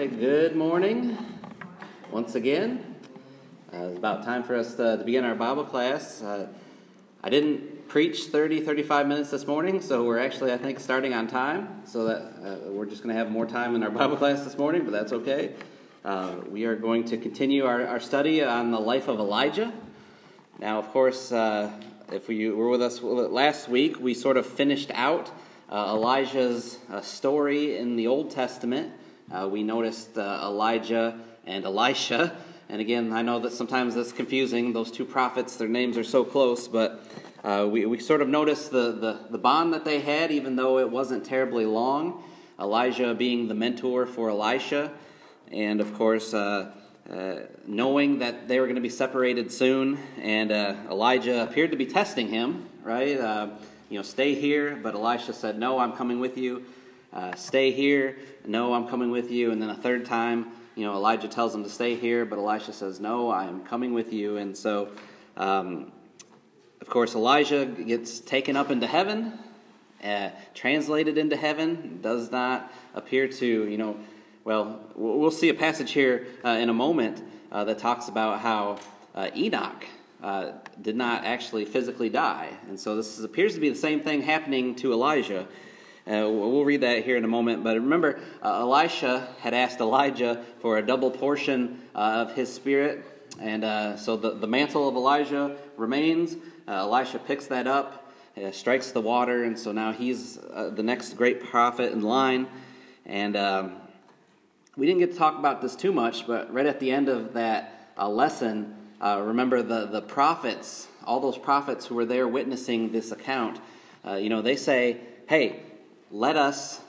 right, good morning once again. Uh, it's about time for us to, to begin our Bible class. Uh, I didn't preach 30, 35 minutes this morning, so we're actually, I think, starting on time. So that uh, we're just going to have more time in our Bible class this morning, but that's okay. Uh, we are going to continue our, our study on the life of Elijah. Now, of course, uh, if you were with us last week, we sort of finished out uh, Elijah's story in the Old Testament. Uh, we noticed uh, Elijah and Elisha. And again, I know that sometimes that's confusing. Those two prophets, their names are so close, but uh, we, we sort of noticed the, the, the bond that they had, even though it wasn't terribly long. Elijah being the mentor for Elisha, and of course, uh, uh, knowing that they were going to be separated soon, and uh, Elijah appeared to be testing him, right? you know, stay here, but Elisha said, No, I'm coming with you uh, stay here. No, I'm coming with you. And then a third time, you know, Elijah tells him to stay here, but Elisha says, No, I am coming with you. And so, um, of course, Elijah gets taken up into heaven, uh, translated into heaven, does not appear to, you know, well, we'll see a passage here uh, in a moment uh, that talks about how uh, Enoch. Uh, did not actually physically die. And so this is, appears to be the same thing happening to Elijah. Uh, we'll read that here in a moment. But remember, uh, Elisha had asked Elijah for a double portion uh, of his spirit. And uh, so the, the mantle of Elijah remains. Uh, Elisha picks that up, uh, strikes the water, and so now he's the next great prophet in line. And um, we didn't get to talk about this too much, but right at the end of that lesson, remember the, the prophets, all those prophets who were there witnessing this account, you know, they say, hey, let us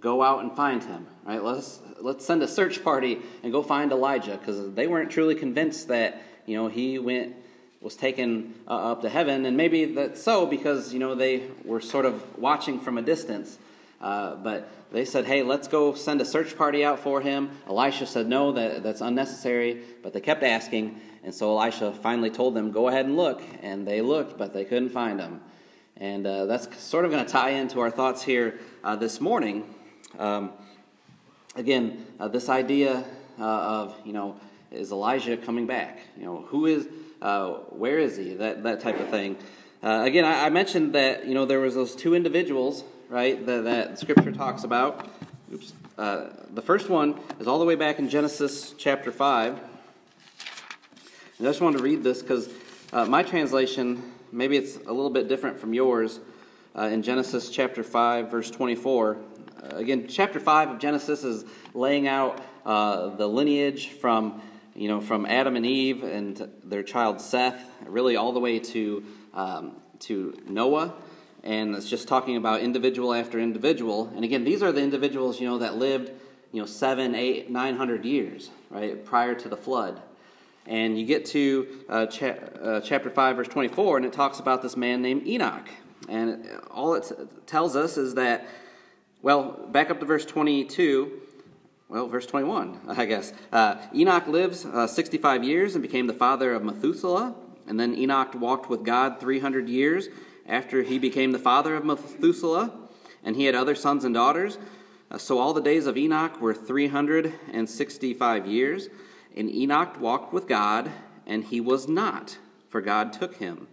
go out and find him. Right? Let's let's send a search party and go find Elijah because they weren't truly convinced that you know he went was taken uh, up to heaven, and maybe that's so because you know they were sort of watching from a distance. Uh, but they said, "Hey, let's go send a search party out for him." Elisha said, "No, that, that's unnecessary." But they kept asking, and so Elisha finally told them, "Go ahead and look." And they looked, but they couldn't find him. And uh, that's sort of going to tie into our thoughts here uh, this morning. Um, again, uh, this idea uh, of, you know, is Elijah coming back? You know, who is, uh, where is he? That, that type of thing. Uh, again, I, I, mentioned that, you know, there was those two individuals, right, that, that Scripture talks about. Oops. the first one is all the way back in Genesis chapter 5. And I just wanted to read this because my translation maybe it's a little bit different from yours. Uh, in Genesis chapter 5, verse 24. Uh, again, chapter 5 of Genesis is laying out uh, the lineage from, you know, from Adam and Eve and their child Seth, really all the way to, um, to Noah. And it's just talking about individual after individual. And again, these are the individuals, you know, that lived, you know, seven, eight, nine hundred years, right, prior to the flood. And you get to uh, cha- uh, chapter 5, verse 24, and it talks about this man named Enoch. And all it tells us is that, well, back up to verse 22. Well, verse 21, I guess. Uh, Enoch lives uh, 65 years and became the father of Methuselah. And then Enoch walked with God 300 years after he became the father of Methuselah. And he had other sons and daughters. Uh, so all the days of Enoch were 365 years. And Enoch walked with God, and he was not, for God took him.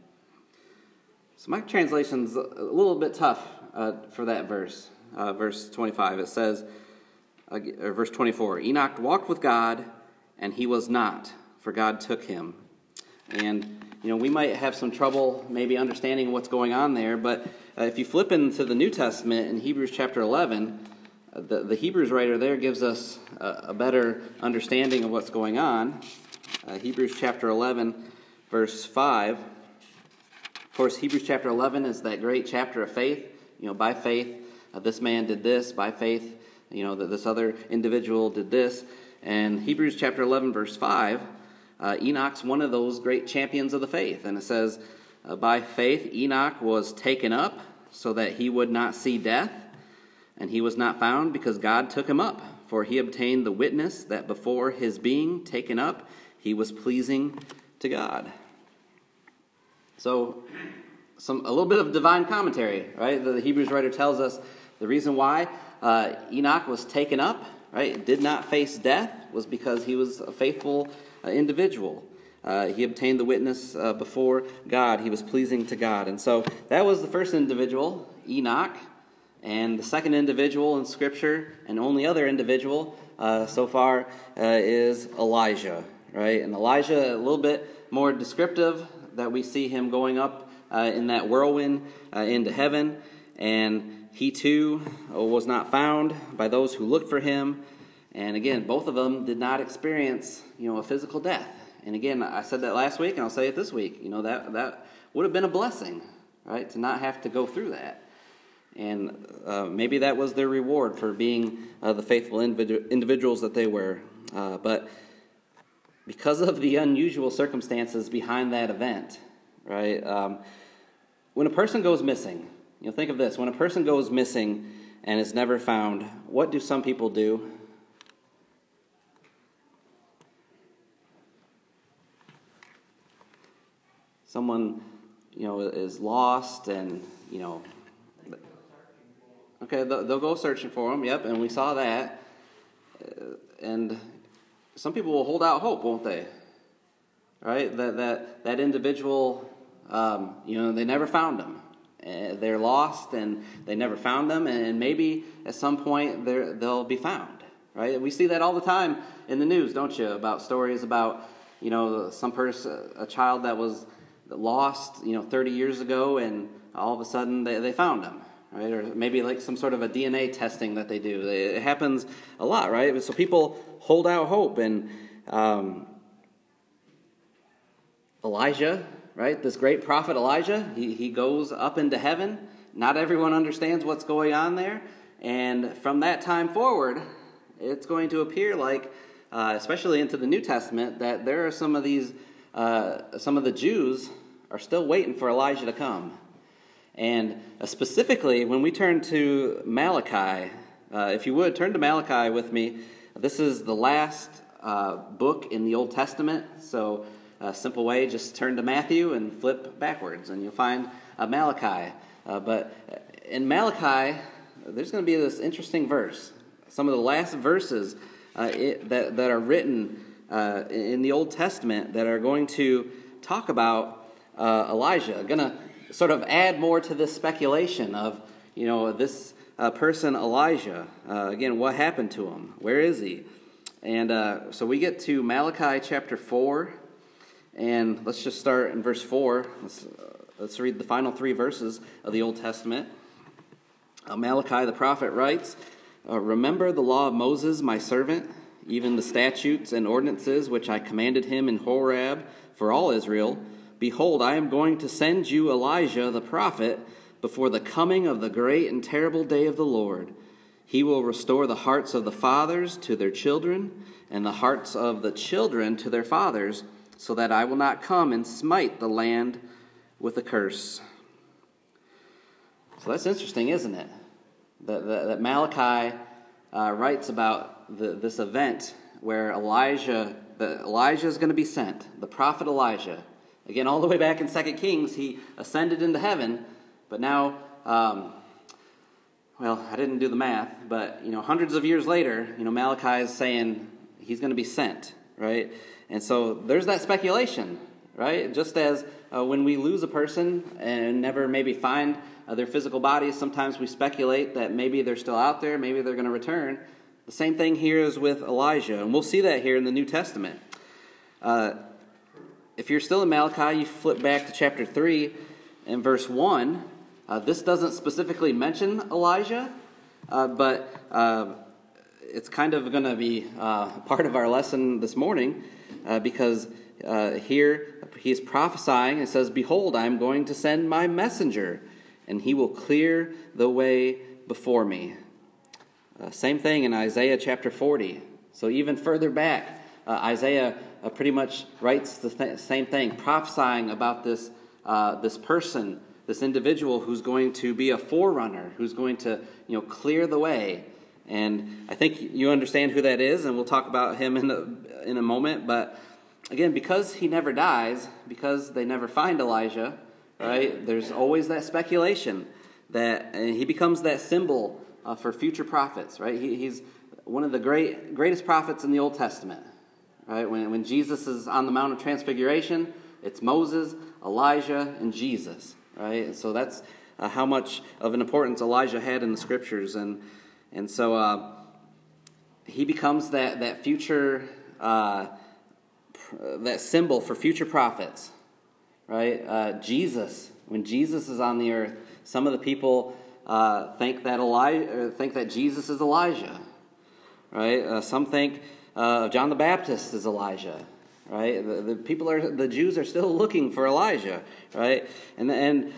So my translation's a little bit tough uh, for that verse, uh, verse 25. It says, uh, verse 24, Enoch walked with God, and he was not, for God took him. And, you know, we might have some trouble maybe understanding what's going on there, but uh, if you flip into the New Testament in Hebrews chapter 11, the, the Hebrews writer there gives us a, a better understanding of what's going on. Uh, Hebrews chapter 11, verse 5. Of course, Hebrews chapter 11 is that great chapter of faith. You know, by faith, uh, this man did this. By faith, you know, that this other individual did this. And Hebrews chapter 11, verse 5, uh, Enoch's one of those great champions of the faith. And it says, uh, By faith, Enoch was taken up so that he would not see death and he was not found because God took him up, for he obtained the witness that before his being taken up, he was pleasing to God. So, some, a little bit of divine commentary, right? The, Hebrews writer tells us the reason why uh, Enoch was taken up right, did not face death was because he was a faithful uh, individual. Uh, he obtained the witness uh, before God. He was pleasing to God. And so that was the first individual, Enoch. And the second individual in Scripture, and only other individual uh, so far, uh, is Elijah, right? And Elijah, a little bit more descriptive, that we see him going up uh, in that whirlwind uh, into heaven. And he too was not found by those who looked for him. And again, both of them did not experience, you know, a physical death. And again, I said that last week, and I'll say it this week. You know, that, that would have been a blessing, right, to not have to go through that. And uh, maybe that was their reward for being uh, the faithful individu- individuals that they were. Uh, but because of the unusual circumstances behind that event, right, um, when a person goes missing, you know, think of this when a person goes missing and is never found, what do some people do? someone you know is lost and you know okay they'll go searching for them yep and we saw that. Uh, and some people will hold out hope won't they? Right? That that that individual um, you know they never found them uh, they're lost and they never found them and maybe at some point they'll be found. Right? We see that all the time in the news don't you about stories about you know some person a child that was lost, you know, 30 years ago, and all of a sudden they, they found him, right? Or maybe like some sort of a DNA testing that they do. It happens a lot, right? So people hold out hope, and um, Elijah, right? This great prophet Elijah, he, he goes up into heaven. Not everyone understands what's going on there, and from that time forward, it's going to appear like, uh, especially into the New Testament, that there are some of these. Uh, some of the Jews are still waiting for Elijah to come. And uh, specifically, when we turn to Malachi, uh, if you would turn to Malachi with me, this is the last uh, book in the Old Testament. So, a simple way, just turn to Matthew and flip backwards, and you'll find uh, Malachi. Uh, but in Malachi, there's going to be this interesting verse. Some of the last verses it, that, that are written in the Old Testament that are going to talk about Elijah. Going to sort of add more to this speculation of, you know, this uh, person, Elijah. Uh, again, what happened to him? Where is he? And uh, so we get to Malachi chapter 4, and let's just start in verse 4. Let's, uh, let's read the final three verses of the Old Testament. Uh, Malachi the prophet writes, Remember the law of Moses, my servant, even the statutes and ordinances which I commanded him in Horeb for all Israel Behold, I am going to send you Elijah the prophet before the coming of the great and terrible day of the Lord. He will restore the hearts of the fathers to their children, and the hearts of the children to their fathers, so that I will not come and smite the land with a curse. So that's interesting, isn't it? That, that, that Malachi uh, writes about the, this event where Elijah, Elijah is going to be sent, the prophet Elijah Again, all the way back in 2 Kings, he ascended into heaven, but now, um, well, I didn't do the math, but, you know, hundreds of years later, you know, Malachi is saying he's going to be sent, right? And so there's that speculation, right? Just as uh, when we lose a person and never maybe find uh, their physical bodies, sometimes we speculate that maybe they're still out there, maybe they're going to return. The same thing here is with Elijah, and we'll see that here in the New Testament. Uh, if you're still in Malachi, you flip back to chapter 3 and verse 1. Uh, this doesn't specifically mention Elijah, uh, but uh, it's kind of going to be uh, part of our lesson this morning uh, because uh, here he's prophesying and says, Behold, I am going to send my messenger, and he will clear the way before me. same thing in Isaiah chapter 40. So even further back, Isaiah uh, pretty much writes the th- same thing, prophesying about this, uh, this person, this individual who's going to be a forerunner, who's going to you know, clear the way. And I think you understand who that is, and we'll talk about him in a, in a moment. But again, because he never dies, because they never find Elijah, right, there's always that speculation that he becomes that symbol uh, for future prophets, right? He, he's one of the great, greatest prophets in the Old Testament. Right? When, when Jesus is on the Mount of Transfiguration, it's Moses, Elijah, and Jesus. Right? And so that's uh, how much of an importance Elijah had in the scriptures. And, and so uh, he becomes that, that future, uh, that symbol for future prophets. Right? Uh, Jesus, when Jesus is on the earth, some of the people uh, think, that Eli- think that Jesus is Elijah. Right? Uh, some think John the Baptist is Elijah right? The, the, people are the Jews are still looking for Elijah, right? And and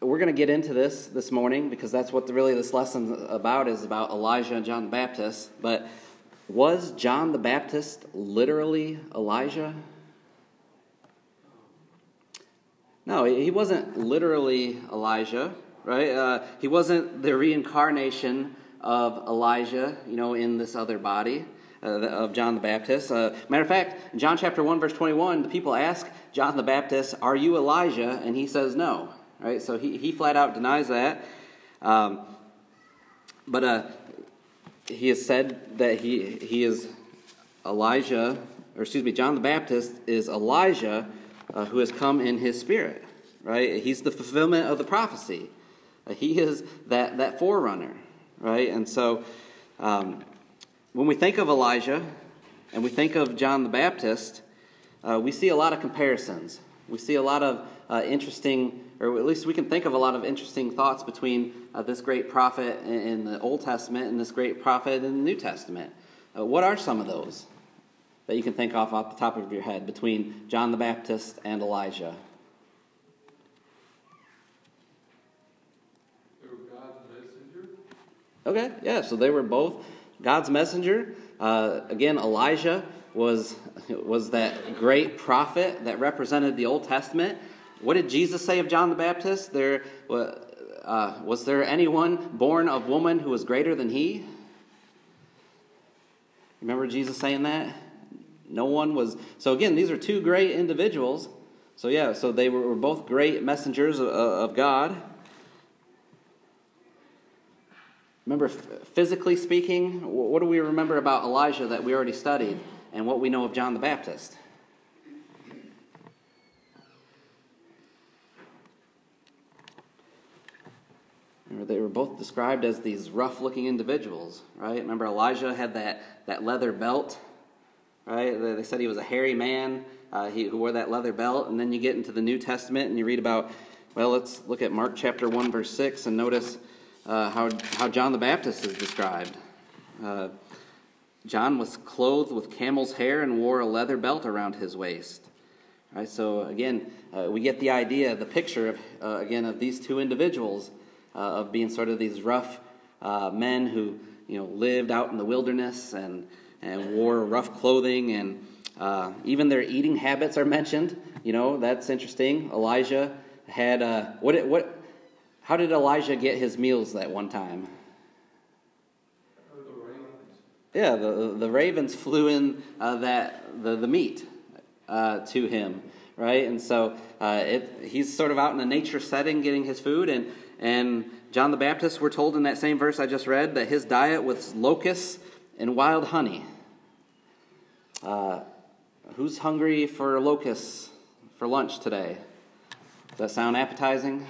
we're going to get into this this morning because that's what the, really this lesson about is about Elijah and John the Baptist. But was John the Baptist literally Elijah? No, he wasn't literally Elijah, right? Uh, he wasn't the reincarnation of Elijah, you know, in this other body uh, of John the Baptist. Uh, matter of fact, John chapter 1, verse 21, the people ask John the Baptist, Are you Elijah? And he says no. Right? So he, he flat out denies that. Um, but uh, he has said that he, he is Elijah, or excuse me, John the Baptist is Elijah uh, who has come in his spirit. Right? He's the fulfillment of the prophecy. Uh, he is that, that forerunner. Right? And so. Um, when we think of Elijah and we think of John the Baptist, uh, we see a lot of comparisons. We see a lot of uh, interesting, or at least we can think of a lot of interesting thoughts between uh, this great prophet in the Old Testament and this great prophet in the New Testament. Uh, what are some of those that you can think off off the top of your head between John the Baptist and Elijah? Okay, yeah, so they were both God's messenger. Uh, again, Elijah was, was that great prophet that represented the Old Testament. What did Jesus say of John the Baptist? There, uh, was there anyone born of woman who was greater than he? Remember Jesus saying that? No one was. So, again, these are two great individuals. So, yeah, so they were both great messengers of, of God. Remember, physically speaking, what do we remember about Elijah that we already studied and what we know of John the Baptist? Remember, they were both described as these rough looking individuals, right? Remember, Elijah had that, that leather belt, right? They said he was a hairy man uh, he, who wore that leather belt. And then you get into the New Testament and you read about, well, let's look at Mark chapter 1, verse 6, and notice uh, how, how John the Baptist is described. Uh, John was clothed with camel's hair and wore a leather belt around his waist. Right, so again, uh, we get the idea, the picture of uh, again of these two individuals uh, of being sort of these rough uh, men who you know lived out in the wilderness and and wore rough clothing and even their eating habits are mentioned. You know that's interesting. Elijah had what what how did Elijah get his meals that one time? Yeah, the, the ravens flew in uh, that the, the meat uh, to him, right? And so uh, it, he's sort of out in a nature setting getting his food. And, and John the Baptist, we're told in that same verse I just read, that his diet was locusts and wild honey. Uh, who's hungry for locusts for lunch today? Does that sound appetizing?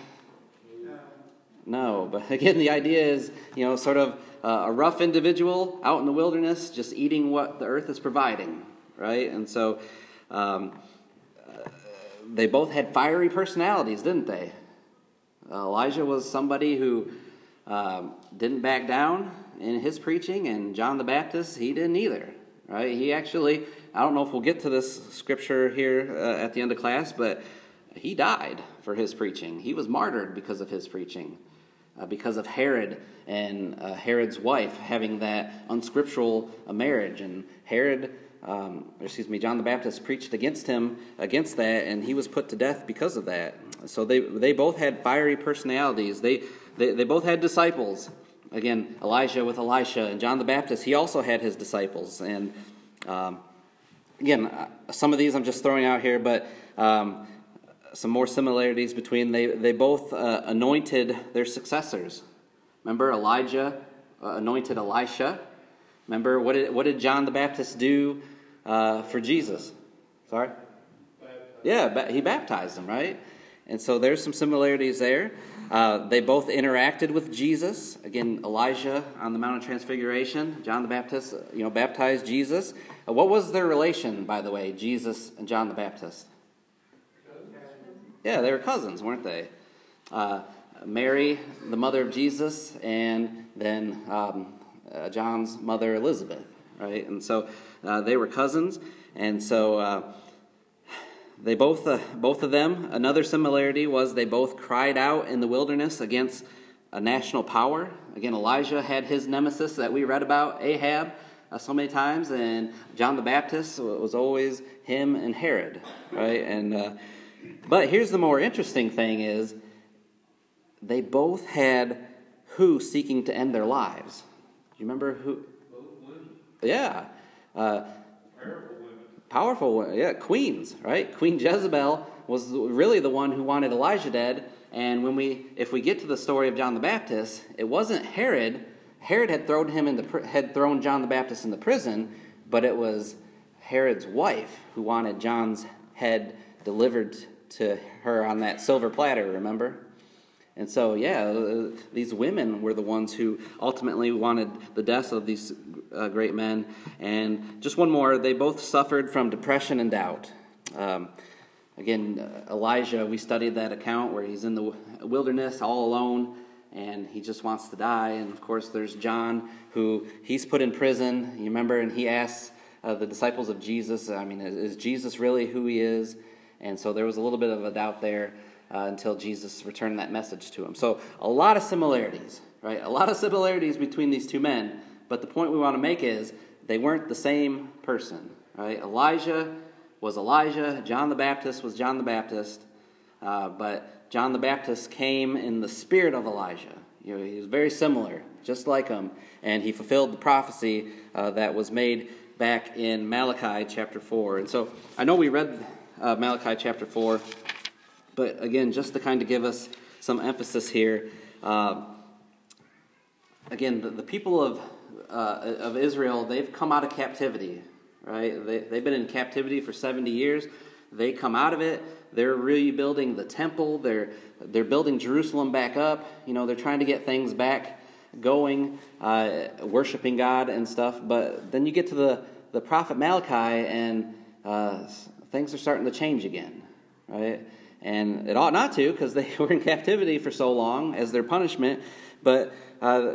No, but again, the idea is, you know, sort of uh, a rough individual out in the wilderness just eating what the earth is providing, right? And so um, uh, they both had fiery personalities, didn't they? Uh, Elijah was somebody who um, didn't back down in his preaching, and John the Baptist, he didn't either, right? He actually, I don't know if we'll get to this scripture here uh, at the end of class, but he died for his preaching. He was martyred because of his preaching uh, because of Herod and uh, Herod's wife having that unscriptural uh, marriage. And Herod, um, excuse me, John the Baptist preached against him, against that, and he was put to death because of that. So they, they both had fiery personalities. They, they, they both had disciples. Again, Elijah with Elisha, and John the Baptist, he also had his disciples. And um, again, uh, some of these I'm just throwing out here, but um, some more similarities between they, they both uh, anointed their successors. Remember, Elijah uh, anointed Elisha. Remember, what did, what did John the Baptist do uh, for Jesus? Sorry? Yeah, he baptized him, right? And so there's some similarities there. Uh, they both interacted with Jesus. Again, Elijah on the Mount of Transfiguration, John the Baptist, you know, baptized Jesus. Uh, what was their relation, by the way, Jesus and John the Baptist? Yeah, they were cousins, weren't they? Uh, Mary, the mother of Jesus, and then um, uh, John's mother, Elizabeth, right? And so uh, they were cousins, and so uh, they both, uh, both of them. Another similarity was they both cried out in the wilderness against a national power. Again, Elijah had his nemesis that we read about, Ahab, uh, so many times, and John the Baptist was always him and Herod, right? And uh, but here's the more interesting thing: is they both had who seeking to end their lives. Do you remember who? Yeah. Uh, powerful women. Powerful, yeah, queens, right? Queen Jezebel was really the one who wanted Elijah dead. And when we, if we get to the story of John the Baptist, it wasn't Herod. Herod had thrown him in the had thrown John the Baptist in the prison, but it was Herod's wife who wanted John's head delivered to her on that silver platter. Remember? And so, yeah, uh, these women were the ones who ultimately wanted the deaths of these uh, great men. And just one more they both suffered from depression and doubt. Um, again, uh, Elijah, we studied that account where he's in the wilderness all alone and he just wants to die. And of course, there's John, who he's put in prison. You remember, and he asks uh, the disciples of Jesus, I mean, is Jesus really who he is? And so there was a little bit of a doubt there uh, until Jesus returned that message to him. So, a lot of similarities, right? A lot of similarities between these two men, but the point we want to make is they weren't the same person, right? Elijah was Elijah, John the Baptist was John the Baptist, uh, but John the Baptist came in the spirit of Elijah. You know, he was very similar, just like him, and he fulfilled the prophecy uh, that was made back in Malachi chapter 4. And so I know we read uh, Malachi chapter 4 but again, just to kind of give us some emphasis here, uh, again, the, the, people of, uh, of Israel, they've come out of captivity, right? They, they've been in captivity for 70 years. They come out of it. They're rebuilding the temple. They're, they're building Jerusalem back up. You know, they're trying to get things back going, uh, worshiping God and stuff. But then you get to the, the prophet Malachi, and uh, things are starting to change again, right? And it ought not to because they were in captivity for so long as their punishment. But uh,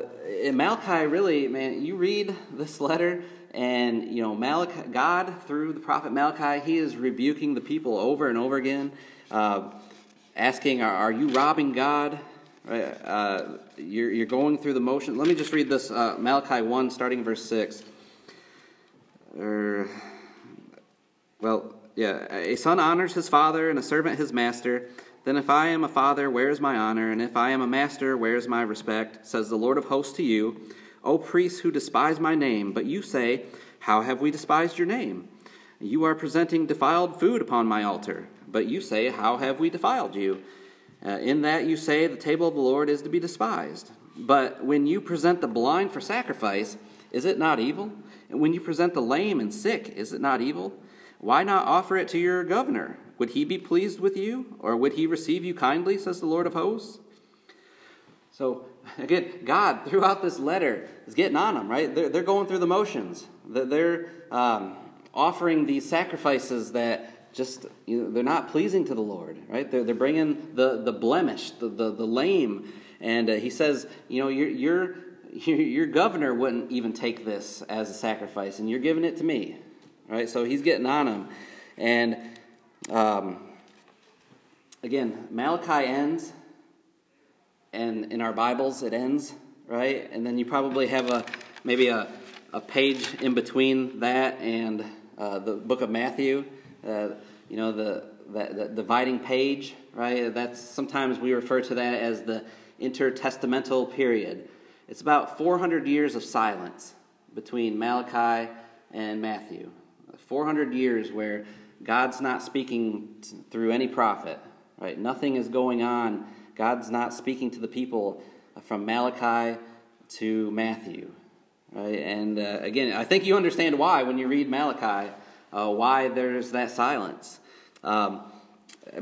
Malachi, really, man, you read this letter, and you know, Malachi, God through the prophet Malachi, he is rebuking the people over and over again, uh, asking, are, are, you robbing God?" Uh, you're, you're, going through the motion. Let me just read this uh, Malachi one, starting verse six. Er, well, yeah, a son honors his father and a servant his master. Then if I am a father, where is my honor? And if I am a master, where is my respect? Says the Lord of hosts to you, O priests who despise my name. But you say, How have we despised your name? You are presenting defiled food upon my altar. But you say, How have we defiled you? Uh, in that you say, The table of the Lord is to be despised. But when you present the blind for sacrifice, is it not evil? And when you present the lame and sick, is it not evil? Why not offer it to your governor? Would he be pleased with you, or would he receive you kindly, says the Lord of hosts? So, again, God, throughout this letter, is getting on them, right? They're, they're going through the motions. They're um, offering these sacrifices that just, you know, they're not pleasing to the Lord, right? They're, they're bringing the, the blemish, the, the, the lame. And uh, he says, you know, your, your, your governor wouldn't even take this as a sacrifice, and you're giving it to me right? So he's getting on him. And um, again, Malachi ends, and in our Bibles it ends, right? And then you probably have a maybe a, a page in between that and uh, the book of Matthew. Uh, you know, the, the, the dividing page, right? That's sometimes we refer to that as the intertestamental period. It's about 400 years of silence between Malachi and Matthew. 400 years where God's not speaking through any prophet, right? Nothing is going on. God's not speaking to the people from Malachi to Matthew. Right? And uh, again, I think you understand why when you read Malachi, uh, why there's that silence. Um,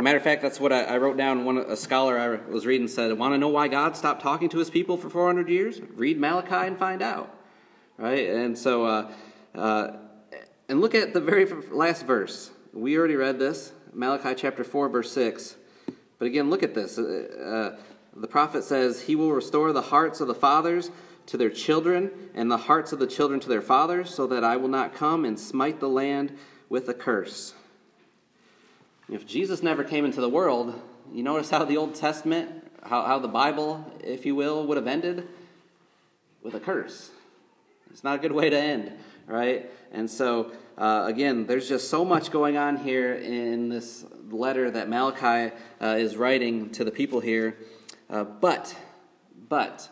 matter of fact, that's what I, I, wrote down. One a scholar I was reading said, "Want to know why God stopped talking to His people for 400 years? Read Malachi and find out." Right? And so, uh, uh, and look at the very last verse. We already read this, Malachi chapter 4, verse 6. But again, look at this. Uh, uh, the prophet says, He will restore the hearts of the fathers to their children, and the hearts of the children to their fathers, so that I will not come and smite the land with a curse. If Jesus never came into the world, you notice how the Old Testament, how, how the Bible, if you will, would have ended? With a curse. It's not a good way to end, right? And so, uh, again, there's just so much going on here in this letter that Malachi uh, is writing to the people here. Uh, but, but,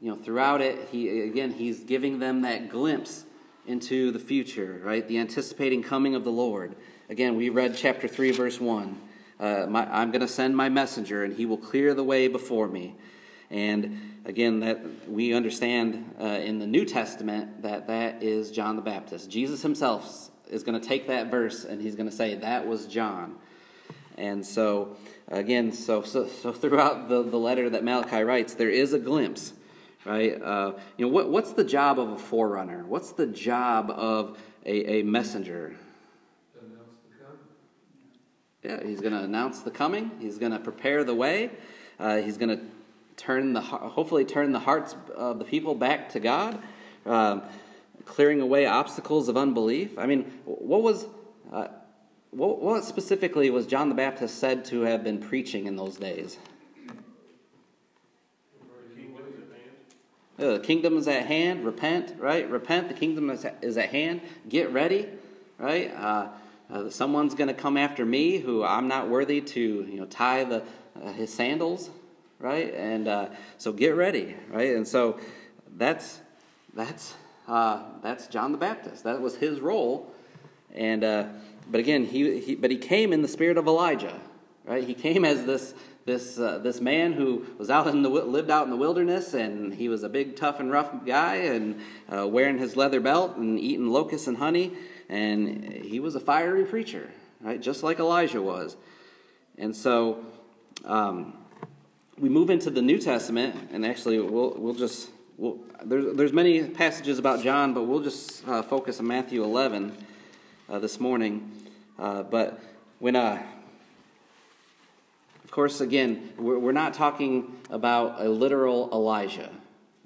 you know, throughout it, he again he's giving them that glimpse into the future, right? The anticipating coming of the Lord. Again, we read chapter three, verse one. Uh, my, I'm going to send my messenger, and he will clear the way before me. And again, that we understand uh, in the New Testament that that is John the Baptist. Jesus himself is going to take that verse and he's going to say that was John. And so, again, so so, so throughout the, the letter that Malachi writes, there is a glimpse, right? Uh, you know, what, what's the job of a forerunner? What's the job of a, a messenger? Yeah, he's going to announce the coming. He's going to prepare the way. Uh, he's going to turn the hopefully turn the hearts of the people back to God, um, clearing away obstacles of unbelief. I mean, what was uh, what, what specifically was John the Baptist said to have been preaching in those days? The kingdom is at hand. Repent, right? Repent. The kingdom is at, is at hand. Get ready, right? Uh, uh, someone's going to come after me who I'm not worthy to, you know, tie the uh, his sandals, right? And uh, so get ready, right? And so that's that's uh, that's John the Baptist. That was his role, and uh, but again, he, he but he came in the spirit of Elijah, right? He came as this this uh, this man who was out in the lived out in the wilderness, and he was a big, tough, and rough guy, and uh, wearing his leather belt and eating locusts and honey, and he was a fiery preacher, right? Just like Elijah was, and so. Um, we move into the New Testament, and actually, we'll, we'll just, we'll, there's, there's many passages about John, but we'll just uh, focus on Matthew 11 uh, this morning. Uh, but when, uh, of course, again, we're, we're not talking about a literal Elijah,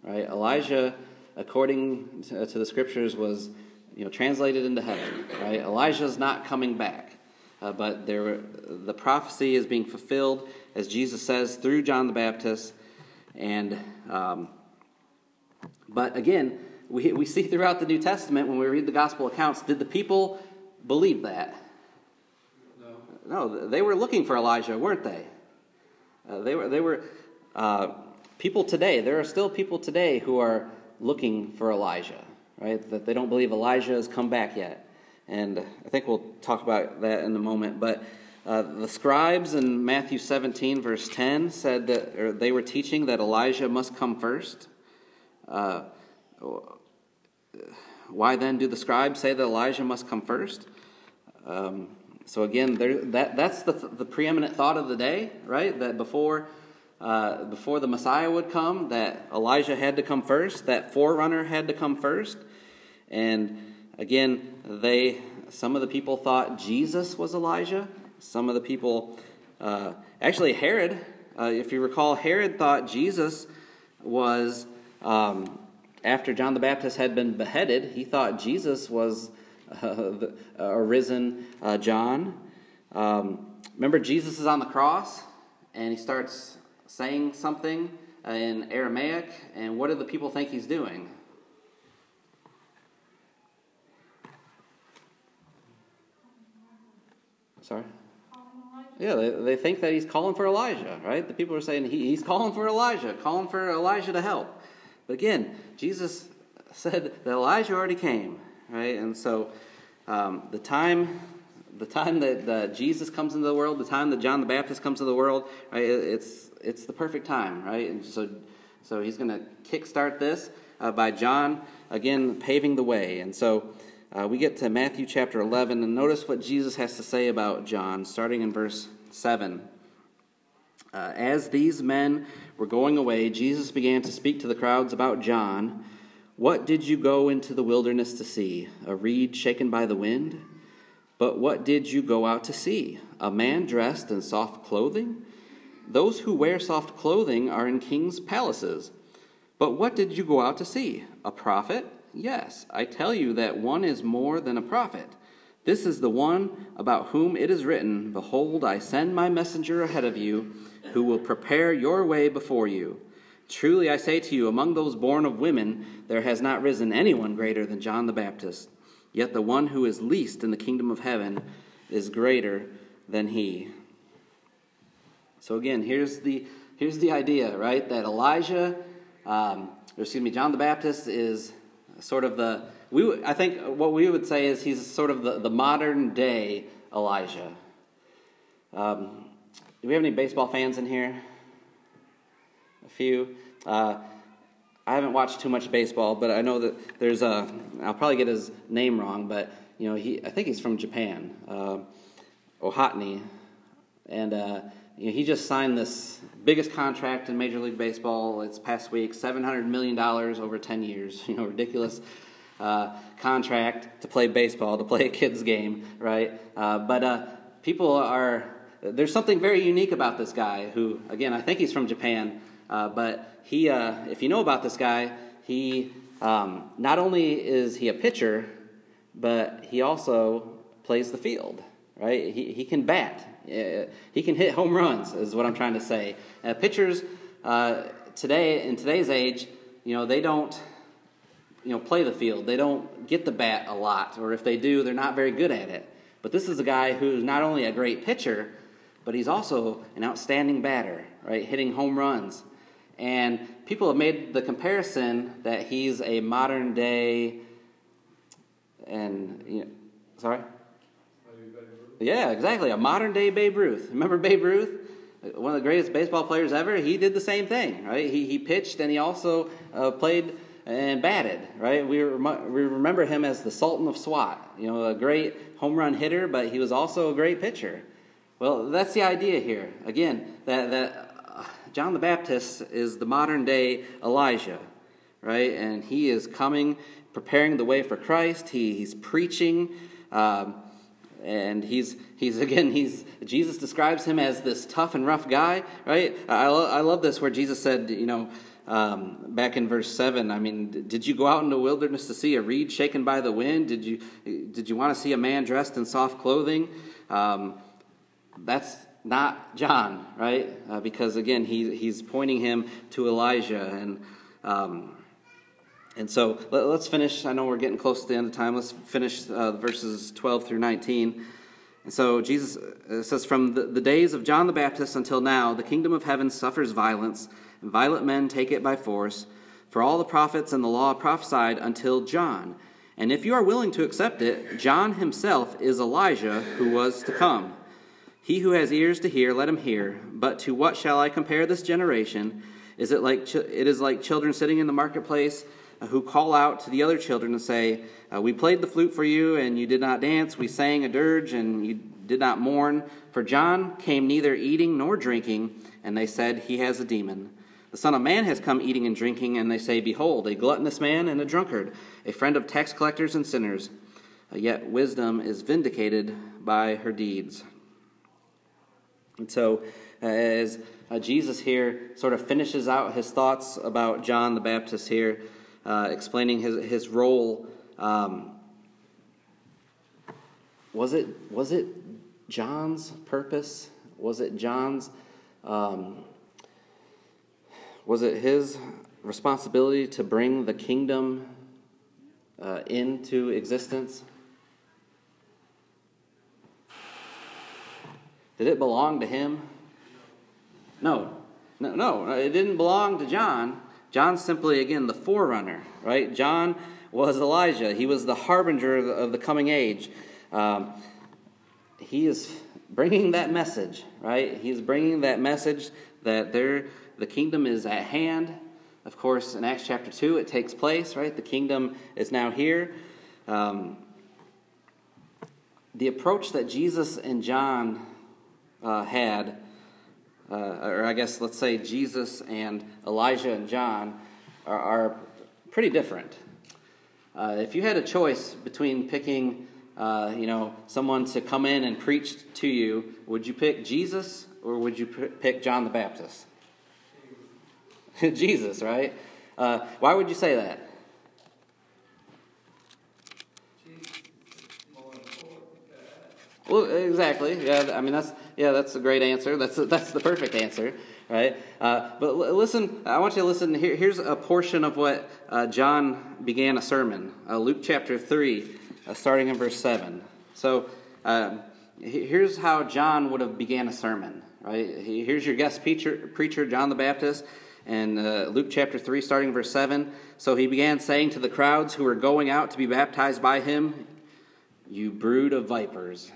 right? Elijah, according to, to the scriptures, was you know, translated into heaven, right? Elijah's not coming back. Uh, but there, the prophecy is being fulfilled, as Jesus says, through John the Baptist. And, um, but again, we, we see throughout the New Testament, when we read the gospel accounts, did the people believe that? No. No, they were looking for Elijah, weren't they? Uh, they were, they were uh, people today, there are still people today who are looking for Elijah, right? That they don't believe Elijah has come back yet. And I think we'll talk about that in a moment. But uh, the scribes in Matthew 17, verse 10, said that they were teaching that Elijah must come first. Uh, why then do the scribes say that Elijah must come first? Um, so again, there, that, that's the, the preeminent thought of the day, right? That before, uh, before the Messiah would come, that Elijah had to come first, that forerunner had to come first. And Again, they some of the people thought Jesus was Elijah. Some of the people, uh, actually, Herod, uh, if you recall, Herod thought Jesus was, um, after John the Baptist had been beheaded, he thought Jesus was uh, the, a risen uh, John. Um, remember, Jesus is on the cross and he starts saying something in Aramaic, and what do the people think he's doing? Sorry? Yeah, they, they think that he's calling for Elijah, right? The people are saying he, he's calling for Elijah, calling for Elijah to help. But again, Jesus said that Elijah already came, right? And so um, the time the time that uh, Jesus comes into the world, the time that John the Baptist comes into the world, right? It's it's the perfect time, right? And so So he's going to kickstart this uh, by John, again, paving the way. And so uh, we get to Matthew chapter 11, and notice what Jesus has to say about John, starting in verse 7. Uh, as these men were going away, Jesus began to speak to the crowds about John. What did you go into the wilderness to see? A reed shaken by the wind? But what did you go out to see? A man dressed in soft clothing? Those who wear soft clothing are in kings' palaces. But what did you go out to see? A prophet? Yes, I tell you that one is more than a prophet. This is the one about whom it is written Behold, I send my messenger ahead of you, who will prepare your way before you. Truly I say to you, among those born of women, there has not risen anyone greater than John the Baptist. Yet the one who is least in the kingdom of heaven is greater than he. So again, here's the here's the idea, right? That Elijah, um, excuse me, John the Baptist is sort of the we I think what we would say is he's sort of the, the modern day Elijah. Um, do we have any baseball fans in here? A few. Uh, I haven't watched too much baseball, but I know that there's a. I'll probably get his name wrong, but you know, he. I think he's from Japan, uh, and uh, you know, he just signed this biggest contract in Major League Baseball. It's past week, seven hundred million dollars over ten years. You know, ridiculous uh, contract to play baseball, to play a kid's game, right? Uh, but uh, people are, there's something very unique about this guy who, again, I think he's from Japan, uh, but he, uh, if you know about this guy, he um, not only is he a pitcher, but he also plays the field, right? He, he can bat. Uh, he can hit home runs, is what I'm trying to say. pitchers today, in today's age, you know, they don't you know, play the field. They don't get the bat a lot, or if they do, they're not very good at it. But this is a guy who's not only a great pitcher, but he's also an outstanding batter, right? Hitting home runs. And people have made the comparison that he's a modern day and you know, sorry? Yeah, exactly. A modern day Babe Ruth. Remember Babe Ruth? One of the greatest baseball players ever. He did the same thing, right? He, he pitched and he also uh, played and batted, right? We, rem- we remember him as the Sultan of SWAT, you know, a great home run hitter, but he was also a great pitcher. Well, that's the idea here. Again, that, that uh, John the Baptist is the modern day Elijah, right? And he is coming, preparing the way for Christ. He, he's preaching. Um, and he's he's again he's jesus describes him as this tough and rough guy right? I, lo- I love this where jesus said you know um, back in verse 7 i mean did you go out in the wilderness to see a reed shaken by the wind? Did you did you want to see a man dressed in soft clothing? Um, that's not john right? Uh, because again he, he's pointing him to elijah. And um, and so let, us finish i know we're getting close to the end of time let's finish uh, verses 12 through 19 and so jesus uh, says from the, the days of john the baptist until now the kingdom of heaven suffers violence and violent men take it by force. For all the prophets and the law prophesied until John. And if you are willing to accept it, John himself is Elijah who was to come. He who has ears to hear, let him hear. But to what shall I compare this generation? Is it like it is like children sitting in the marketplace who call out to the other children and say, uh, "We played the flute for you, and you did not dance. We sang a dirge, and you did not mourn." For John came neither eating nor drinking, and they said, "He has a demon." The Son of Man has come eating and drinking, and they say, Behold, a gluttonous man and a drunkard, a friend of tax collectors and sinners. Uh, yet wisdom is vindicated by her deeds. And so, uh, as uh, Jesus here sort of finishes out his thoughts about John the Baptist here, uh, explaining his, his role, um, was, it, was it John's purpose? Was it John's. Um, was it his responsibility to bring the kingdom uh, into existence? Did it belong to him? No. No, no, it didn't belong to John. John's simply, again, the forerunner, right? John was Elijah. He was the harbinger of the, of the coming age. Um, he is bringing that message, right? He's bringing that message that there the kingdom is at hand. of course, in Acts chapter 2, it takes place, right? The kingdom is now here. Um, the approach that Jesus and John uh, had, uh, or I guess let's say Jesus and Elijah and John, are, are pretty different. Uh, if you had a choice between picking, uh, you know, someone to come in and preach to you, would you pick Jesus or would you pick John the Baptist? Jesus, right? Uh, why would you say that? Well, exactly. Yeah, I mean that's yeah, that's a great answer. That's that's the perfect answer, right? Uh, but l- listen, I want you to listen. Here, here's a portion of what uh, John began a sermon. Uh, Luke chapter three, uh, starting in verse seven. So um, here's how John would have began a sermon. Right? Here's your guest preacher, preacher John the Baptist. And uh, Luke chapter 3, starting verse 7. So he began saying to the crowds who were going out to be baptized by him, You brood of vipers,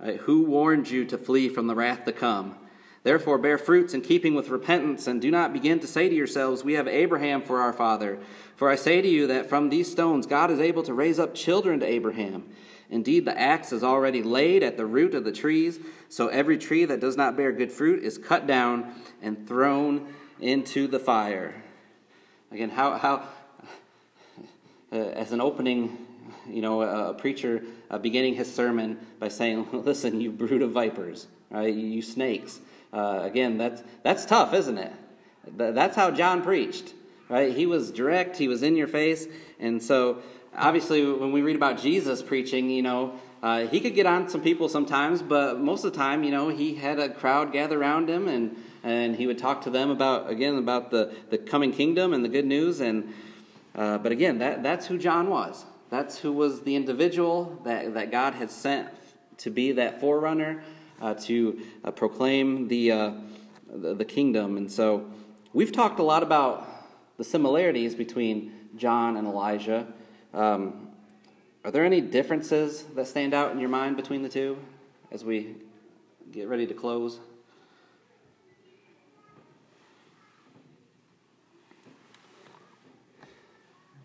right? who warned you to flee from the wrath to come? Therefore, bear fruits in keeping with repentance, and do not begin to say to yourselves, We have Abraham for our father. For I say to you that from these stones God is able to raise up children to Abraham. Indeed, the axe is already laid at the root of the trees, so every tree that does not bear good fruit is cut down and thrown into the fire. Again, how, how uh, as an opening, you know, a, a preacher uh, beginning his sermon by saying, Listen, you brood of vipers, right? You, you snakes. Uh, again, that's, that's tough, isn't it? That's how John preached, right? He was direct, he was in your face. And so, obviously, when we read about Jesus preaching, you know, uh, he could get on some people sometimes, but most of the time, you know, he had a crowd gather around him and and he would talk to them about again about the, the coming kingdom and the good news and uh, but again that, that's who john was that's who was the individual that, that god had sent to be that forerunner uh, to uh, proclaim the, uh, the, the kingdom. And so we've talked a lot about the similarities between john and elijah. Um, are there any differences that stand out in your mind between the two as we get ready to close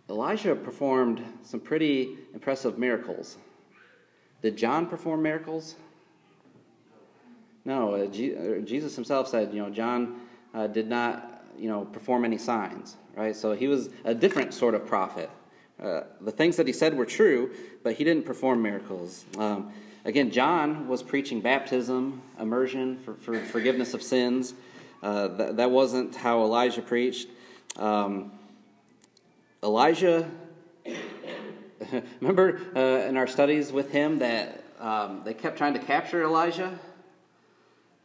Elijah performed some pretty impressive miracles. Did John perform miracles? No, uh, uh, Jesus himself said, you know, John uh, did not, you know, perform any signs, right? So he was a different sort of prophet. Uh, the things that he said were true, but he didn't perform miracles. Um, again, John was preaching baptism, immersion for, for forgiveness of sins. That, that wasn't how Elijah preached. Um, Elijah, remember uh, in our studies with him that um, they kept trying to capture Elijah?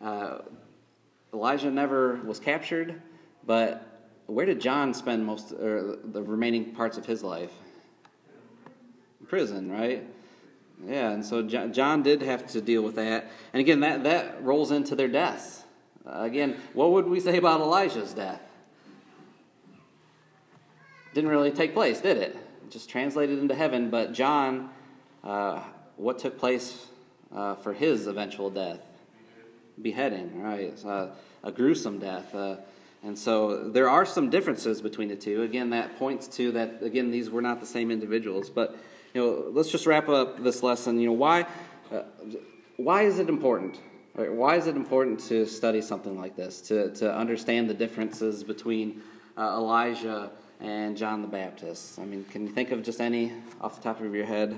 Uh, Elijah never was captured, but where did John spend most or the remaining parts of his life? In prison, right? Yeah, and so John did have to deal with that. And again, that, that rolls into their deaths. Uh, again, what would we say about Elijah's death? Didn't really take place, did it? Just translated into heaven. But John, uh, what took place uh, for his eventual death? Beheading, right? Uh, a gruesome death. Uh, and so there are some differences between the two. Again, that points to that, again, these were not the same individuals. But, you know, let's just wrap up this lesson. You know, why, uh, why is it important? Right? Why is it important to study something like this, to, to understand the differences between uh, Elijah and John the Baptist. I mean, can you think of just any off the top of your head?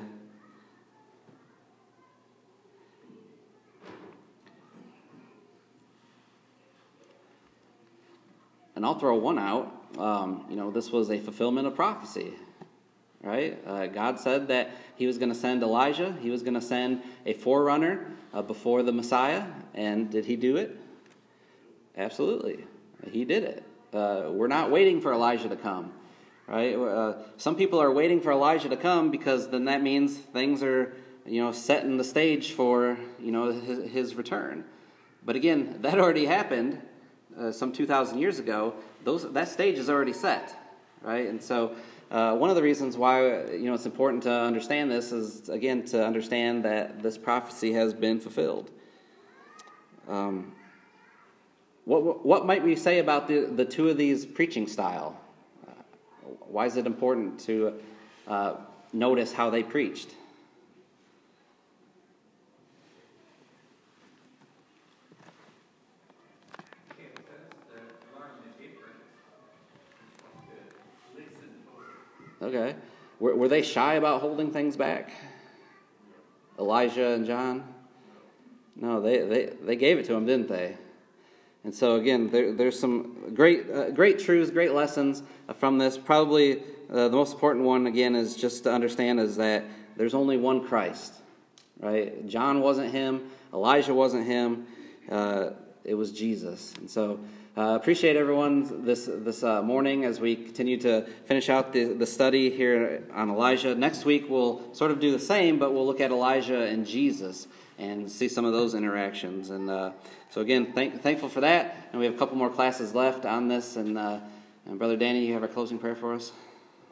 And I'll throw one out. Um, you know, this was a fulfillment of prophecy, right? Uh, God said that He was going to send Elijah, He was going to send a forerunner uh, before the Messiah. And did He do it? Absolutely. He did it. Uh, we're not waiting for Elijah to come, right? Uh, some people are waiting for Elijah to come because then that means things are, you know, setting the stage for, you know, his, his return. But again, that already happened uh, some 2,000 years ago. Those, that stage is already set, right? And so uh, one of the reasons why, you know, it's important to understand this is, again, to understand that this prophecy has been fulfilled. Um, what, what might we say about the, the two of these preaching style? Why is it important to uh, notice how they preached? Okay. Were, were they shy about holding things back? Elijah and John? No, they, they, they gave it to him, didn't they? And so, again, there, there's some great, uh, great truths, great lessons from this. Probably uh, the most important one, again, is just to understand is that there's only one Christ, right? John wasn't him, Elijah wasn't him, uh, it was Jesus. And so, uh, appreciate everyone this this uh, morning as we continue to finish out the, the study here on Elijah. Next week we'll sort of do the same, but we'll look at Elijah and Jesus and see some of those interactions. And uh, so again, thank, thankful for that. And we have a couple more classes left on this. And, uh, and Brother Danny, you have our closing prayer for us.